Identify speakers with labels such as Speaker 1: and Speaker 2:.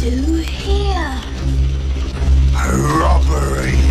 Speaker 1: do here? A robbery.